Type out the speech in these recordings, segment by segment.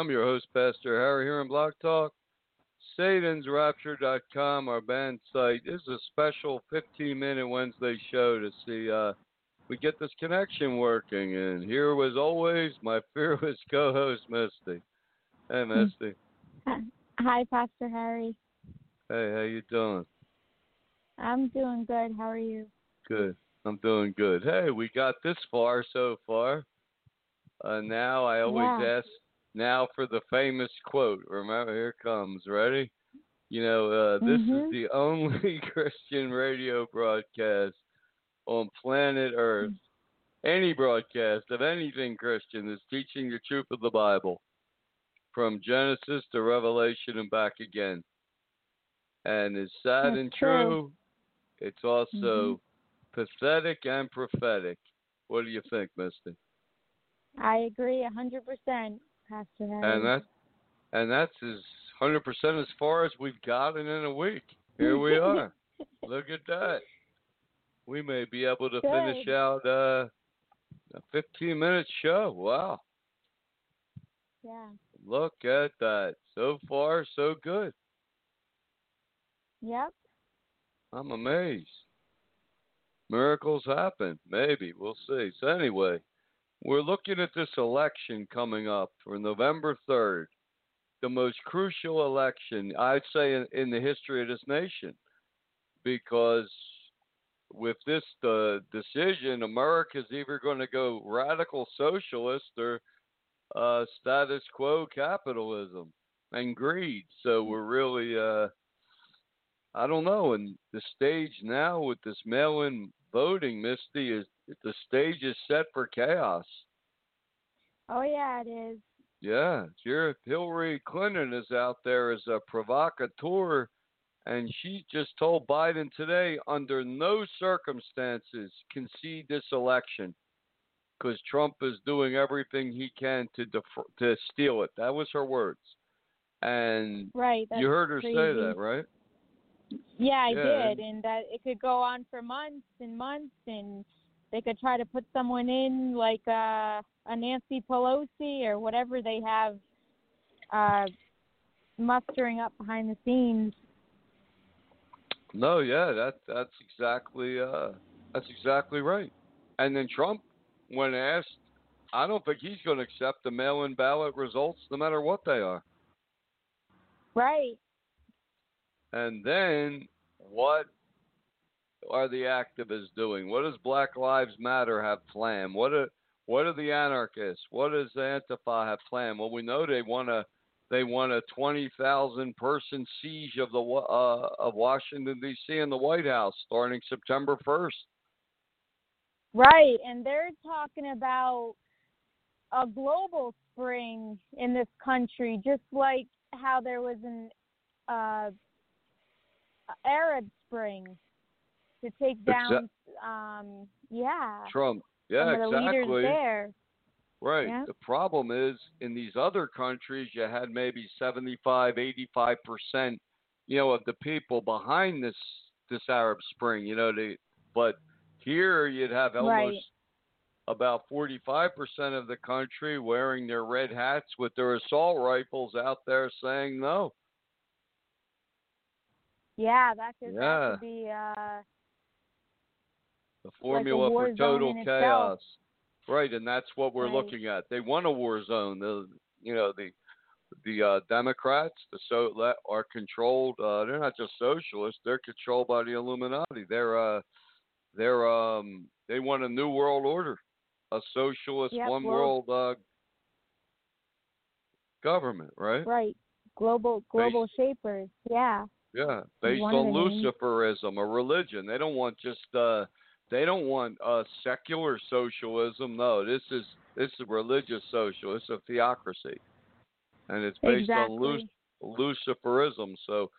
I'm your host, Pastor Harry, here on Blog Talk. SatansRapture.com, our band site. This is a special 15 minute Wednesday show to see uh, we get this connection working. And here, as always, my fearless co host, Misty. Hey, Misty. Hi, Pastor Harry. Hey, how you doing? I'm doing good. How are you? Good. I'm doing good. Hey, we got this far so far. Uh, now I always Yeah. ask now for the famous quote. Remember, here it comes. Ready? You know, uh, this Mhm. is the only Christian radio broadcast on planet Earth. Any broadcast of anything Christian is teaching the truth of the Bible from Genesis to Revelation and back again. And it's sad That's and true. true. It's also pathetic and prophetic. What do you think, Misty? I agree a 100%, Pastor Harry. And that and that's as hundred percent as far as we've gotten in a week. Here we are. Look at that. We may be able to finish out uh, a fifteen minute show. Wow. yeah. Look at that. So far, so good. Yep. I'm amazed. Miracles happen. Maybe. We'll see. So, anyway, we're looking at this election coming up for November 3rd, the most crucial election, I'd say, in, in the history of this nation. Because with this uh, decision, America's either going to go radical socialist or uh, status quo capitalism and greed. So, we're really. Uh, I don't know. And the stage now with this mail-in voting, Misty, is the stage is set for chaos. Oh, yeah, it is. Yeah, Hillary Clinton is out there as a provocateur, and she just told Biden today, under no circumstances concede this election, because Trump is doing everything he can to def- to steal it. That was her words, and Right. You heard her say that, right? Yeah, I Yeah, did. And that it could go on for months and months, and they could try to put someone in like uh, a Nancy Pelosi or whatever they have uh, mustering up behind the scenes. No, yeah, that that's exactly uh that's exactly right. And then Trump, when asked, I don't think he's going to accept the mail-in ballot results, no matter what they are. Right. And then what are the activists doing? What does Black Lives Matter have planned? What are what are the anarchists? What does Antifa have planned? Well, we know they want to they want a twenty thousand person siege of the uh, of Washington D.C. and the White House starting September first. Right, and they're talking about a global spring in this country, just like how there was an uh, Arab Spring to take down. Um, yeah, Trump, yeah, some the leaders exactly. there. Right. Yeah. The problem is in these other countries, you had maybe 75, 85 percent, you know, of the people behind this this Arab Spring. You know, they, but here you'd have almost Right. about 45% of the country wearing their red hats with their assault rifles out there saying no. Yeah, that could, that could be uh The formula war for total in itself. chaos. Right, and that's what we're Right. looking at. They want a war zone. The you know the the uh, Democrats, the so are controlled. Uh, they're not just socialists; they're controlled by the Illuminati. They're uh, they're um, they want a new world order, a socialist Yep, one world- world uh, government, right? right. Global global shapers. Yeah. Yeah, based on. Luciferism, a religion. They don't want just uh they don't want uh secular socialism. No, this is this is religious socialism. It's a theocracy. And it's based on Lu- Luciferism. So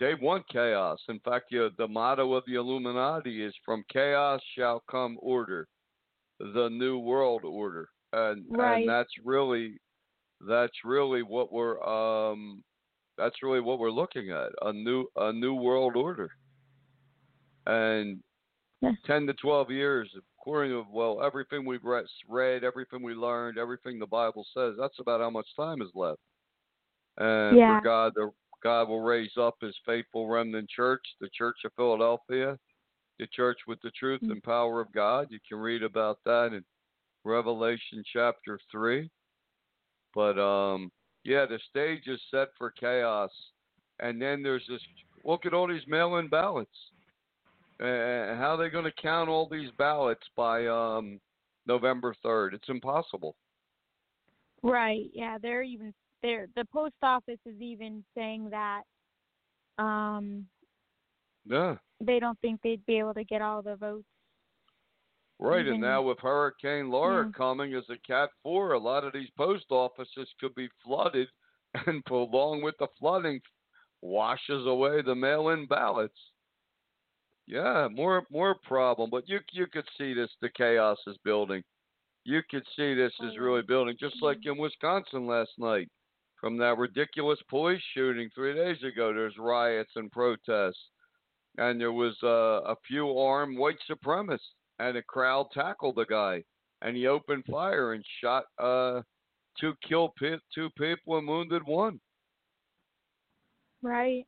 they want chaos. In fact, you the motto of the Illuminati is from chaos shall come order, the new world order. And Right. and that's really that's really what we're um that's really what we're looking at a new a new world order and Yeah. 10 to 12 years according to well everything we've read, read everything we learned everything the bible says that's about how much time is left and Yeah. for god the god will raise up his faithful remnant church the church of philadelphia the church with the truth Mm. and power of god you can read about that in revelation chapter 3 but um yeah, the stage is set for chaos. And then there's this look at all these mail in ballots. Uh, how are they going to count all these ballots by um, November 3rd? It's impossible. Right. Yeah, they're even they're the post office is even saying that um Yeah, they don't think they'd be able to get all the votes. right. Even- and now with Hurricane Laura Yeah. coming as a Cat 4, a lot of these post offices could be flooded, and along with the flooding, washes away the mail in ballots. Yeah, more more problem, but you you could see this the chaos is building. You could see this is really building, just like in Wisconsin last night, from that ridiculous police shooting three days ago. There's riots and protests, and there was uh, a few armed white supremacists, and a crowd tackled the guy, and he opened fire and shot uh, two killed pe- two people and wounded one. Right.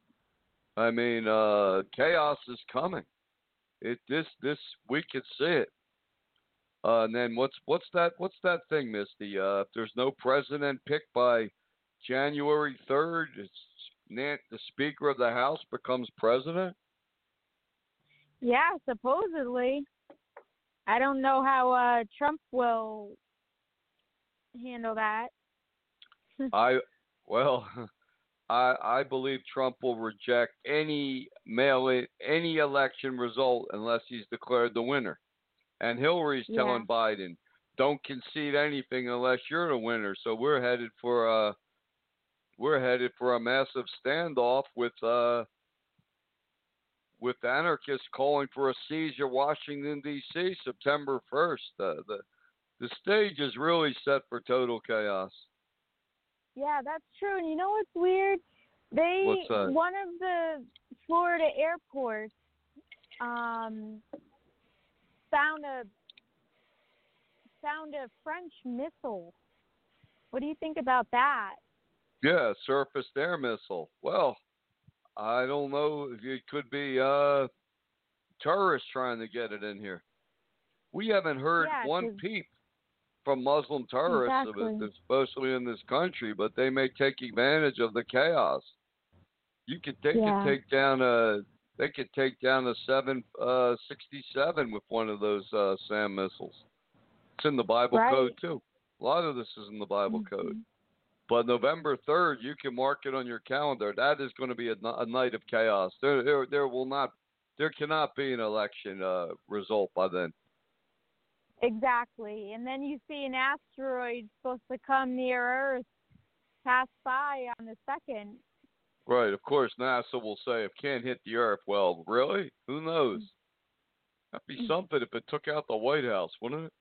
I mean, uh, chaos is coming. It this this we can see it. Uh, and then what's what's that what's that thing, Misty? Uh, if there's no president picked by January third, the Speaker of the House becomes president. Yeah, supposedly. I don't know how uh Trump will handle that. I well, I I believe Trump will reject any mail in, any election result unless he's declared the winner. And Hillary's Yeah. telling Biden, don't concede anything unless you're the winner. So we're headed for a we're headed for a massive standoff with uh with anarchists calling for a siege of Washington D.C. September 1st. Uh, the the stage is really set for total chaos. Yeah, that's true. And you know what's weird? They one of the Florida airports um found a found a French missile. What do you think about that? Yeah, surface air missile. Well, I don't know if it could be uh terrorists trying to get it in here. We haven't heard Yeah, one peep from Muslim terrorists of it, especially in this country, but they may take advantage of the chaos. You could they Yeah. could take down a they could take down a seven uh sixty seven with one of those uh SAM missiles. It's in the Bible Right. code too. A lot of this is in the Bible code. Mhm. But November 3rd, you can mark it on your calendar. That is going to be a night of chaos. There, there, there will not, there cannot be an election uh, result by then. Exactly. And then you see an asteroid supposed to come near Earth pass by on the second. Right. Of course, NASA will say it can't hit the Earth. Well, really? Who knows? That'd be something if it took out the White House, wouldn't it?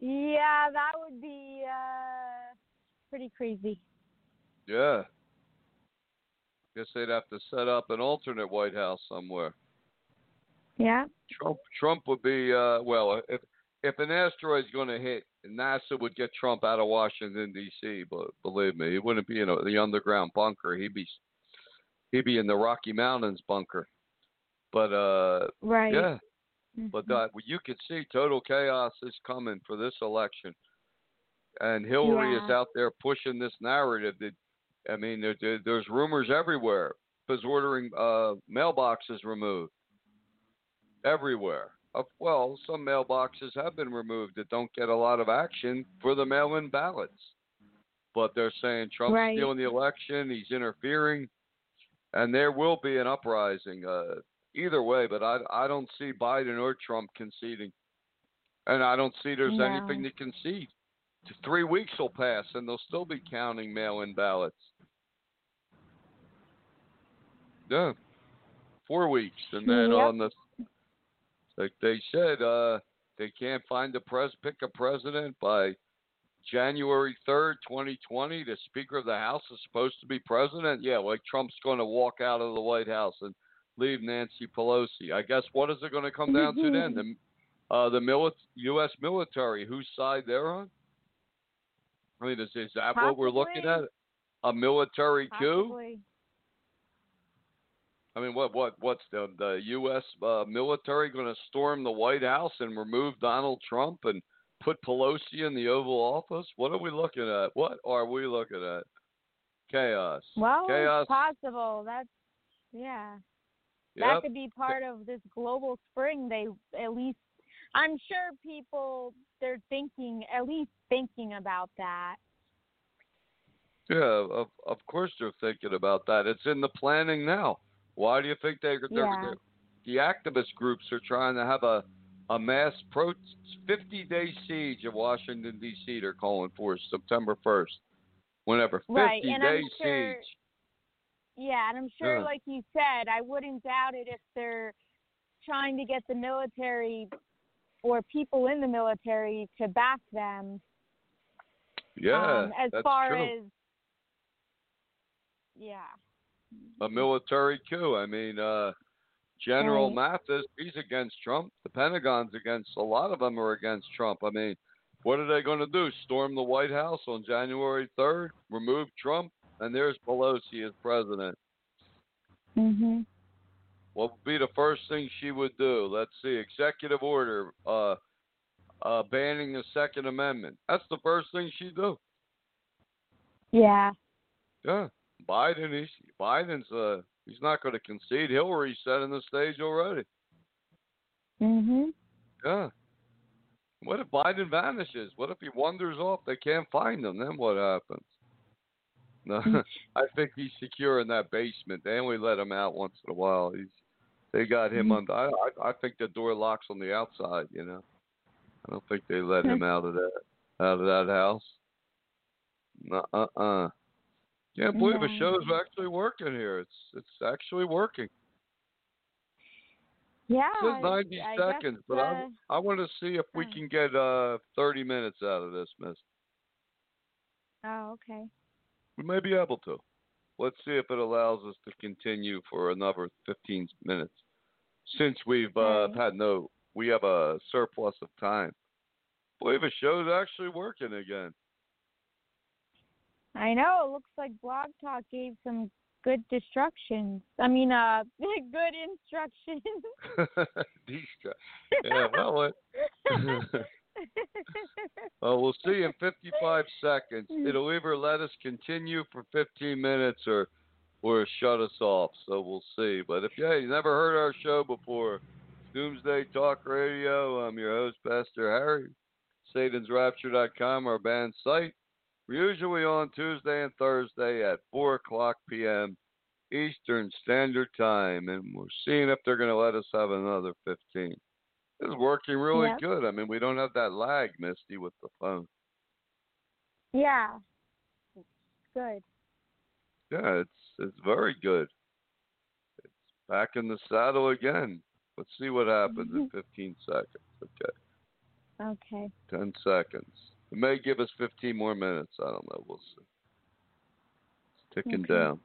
Yeah, that would be uh pretty crazy. Yeah. Guess they'd have to set up an alternate White House somewhere. Yeah. Trump Trump would be uh well if if an asteroid's going to hit, NASA would get Trump out of Washington D.C. But believe me, he wouldn't be in a, the underground bunker. He'd be he'd be in the Rocky Mountains bunker. But uh, Right. yeah, Mhm. but uh, you could see total chaos is coming for this election, and Hillary is out there pushing this narrative. That I mean, there, there, there's rumors everywhere. Is ordering uh, mailboxes removed everywhere. Of well, some mailboxes have been removed that don't get a lot of action for the mail-in ballots, but they're saying Trump's Right. stealing the election. He's interfering, and there will be an uprising. Uh, either way, but I I don't see Biden or Trump conceding, and I don't see there's No. anything to concede. Three weeks will pass, and they'll still be counting mail-in ballots. Yeah, four weeks, and then Yep. on the like they said, uh, they can't find a pres pick a president by January third, twenty twenty. The Speaker of the House is supposed to be president. Yeah, like Trump's going to walk out of the White House and leave Nancy Pelosi. I guess what is it going to come down to then? The uh, the mili- U.S. military, whose side they're on? I mean, is, is that what we're looking at? A military coup? I mean, what what what's the the U.S. Uh, military going to storm the White House and remove Donald Trump and put Pelosi in the Oval Office? What are we looking at? What are we looking at? Chaos. Well, Chaos. it's possible. That's yeah. That could be part of this global spring. They at least, I'm sure people they're thinking at least thinking about that. Yeah, of of course they're thinking about that. It's in the planning now. Why do you think they, they're, Yeah. they're the activist groups are trying to have a a mass pro 50 day siege of Washington D.C. They're calling for September 1st. Whenever 50 Right, and I'm day sure- siege. Yeah, and I'm sure, Yeah. like you said, I wouldn't doubt it if they're trying to get the military or people in the military to back them. Yeah, um, as that's far true. as yeah. A military coup. I mean, uh, General Right. Mattis, he's against Trump. The Pentagon's against a lot of them are against Trump. I mean, what are they going to do? Storm the White House on January 3rd? Remove Trump? And there's Pelosi as president. Mhm. What would be the first thing she would do? Let's see. Executive order uh, uh, banning the Second Amendment. That's the first thing she'd do. Yeah. Yeah. Biden, he's, Biden's uh, he's not going to concede. Hillary's setting the stage already. Mhm. Yeah. What if Biden vanishes? What if he wanders off? They can't find him. Then what happens? No, I think he's secure in that basement. They only let him out once in a while. He's they got him Mhm. under. I, I I think the door locks on the outside. You know, I don't think they let him out of that out of that house. Uh uh. Can't believe the No. show's actually working here. It's it's actually working. Yeah. It 90 I guess, seconds, but I, uh, I want to see if we uh. can get uh 30 minutes out of this, miss. Oh, okay. We may be able to. Let's see if it allows us to continue for another 15 minutes. Since we've uh, had no, we have a surplus of time. believe the show's actually working again. I know. It looks like Blog Talk gave some good instructions. I mean, uh, good instructions. These. Yeah, well, it, well, we'll see in 55 seconds. It'll either let us continue for 15 minutes or or shut us off. So we'll see. But if yeah, you never heard our show before, Doomsday Talk Radio. I'm your host, Pastor Harry. SatansRapture.com, our band site. We're usually on Tuesday and Thursday at 4 o'clock p.m. Eastern Standard Time, and we're seeing if they're going to let us have another 15. It's working really Yep. good. I mean, we don't have that lag, Misty, with the phone. yeah. Good. Yeah, it's it's very good. It's back in the saddle again. Let's see what happens in 15 seconds. Okay, Okay. 10 seconds. It may give us 15 more minutes. I don't know. We'll see. It's ticking Okay. down.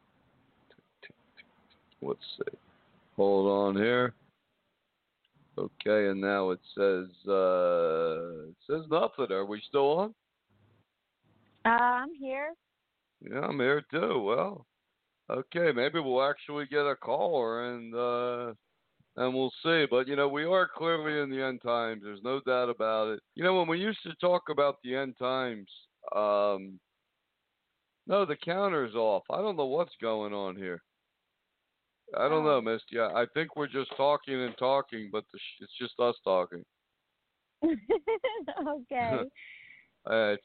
Let's see. Hold on here. Okay, and now it says uh it says nothing. Are we still on? Uh, I'm here. Yeah, I'm here too. Well, okay, maybe we'll actually get a caller and uh and we'll see. But you know, we are clearly in the end times. There's no doubt about it. You know, when we used to talk about the end times, um no, the counter's off. I don't know what's going on here. I don't know. Misty. I I think we're just talking and talking, but the sh- it's just us talking. okay. Uh, it's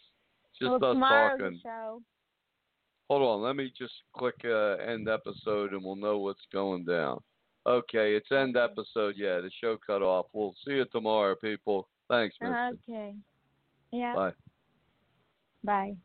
just well, us talking. show. Hold on, let me just click uh, end episode and we'll know what's going down. Okay, it's end episode. Yeah, the show cut off. We'll see you tomorrow, people. Thanks, Misty. Okay. Yeah. Bye. Bye.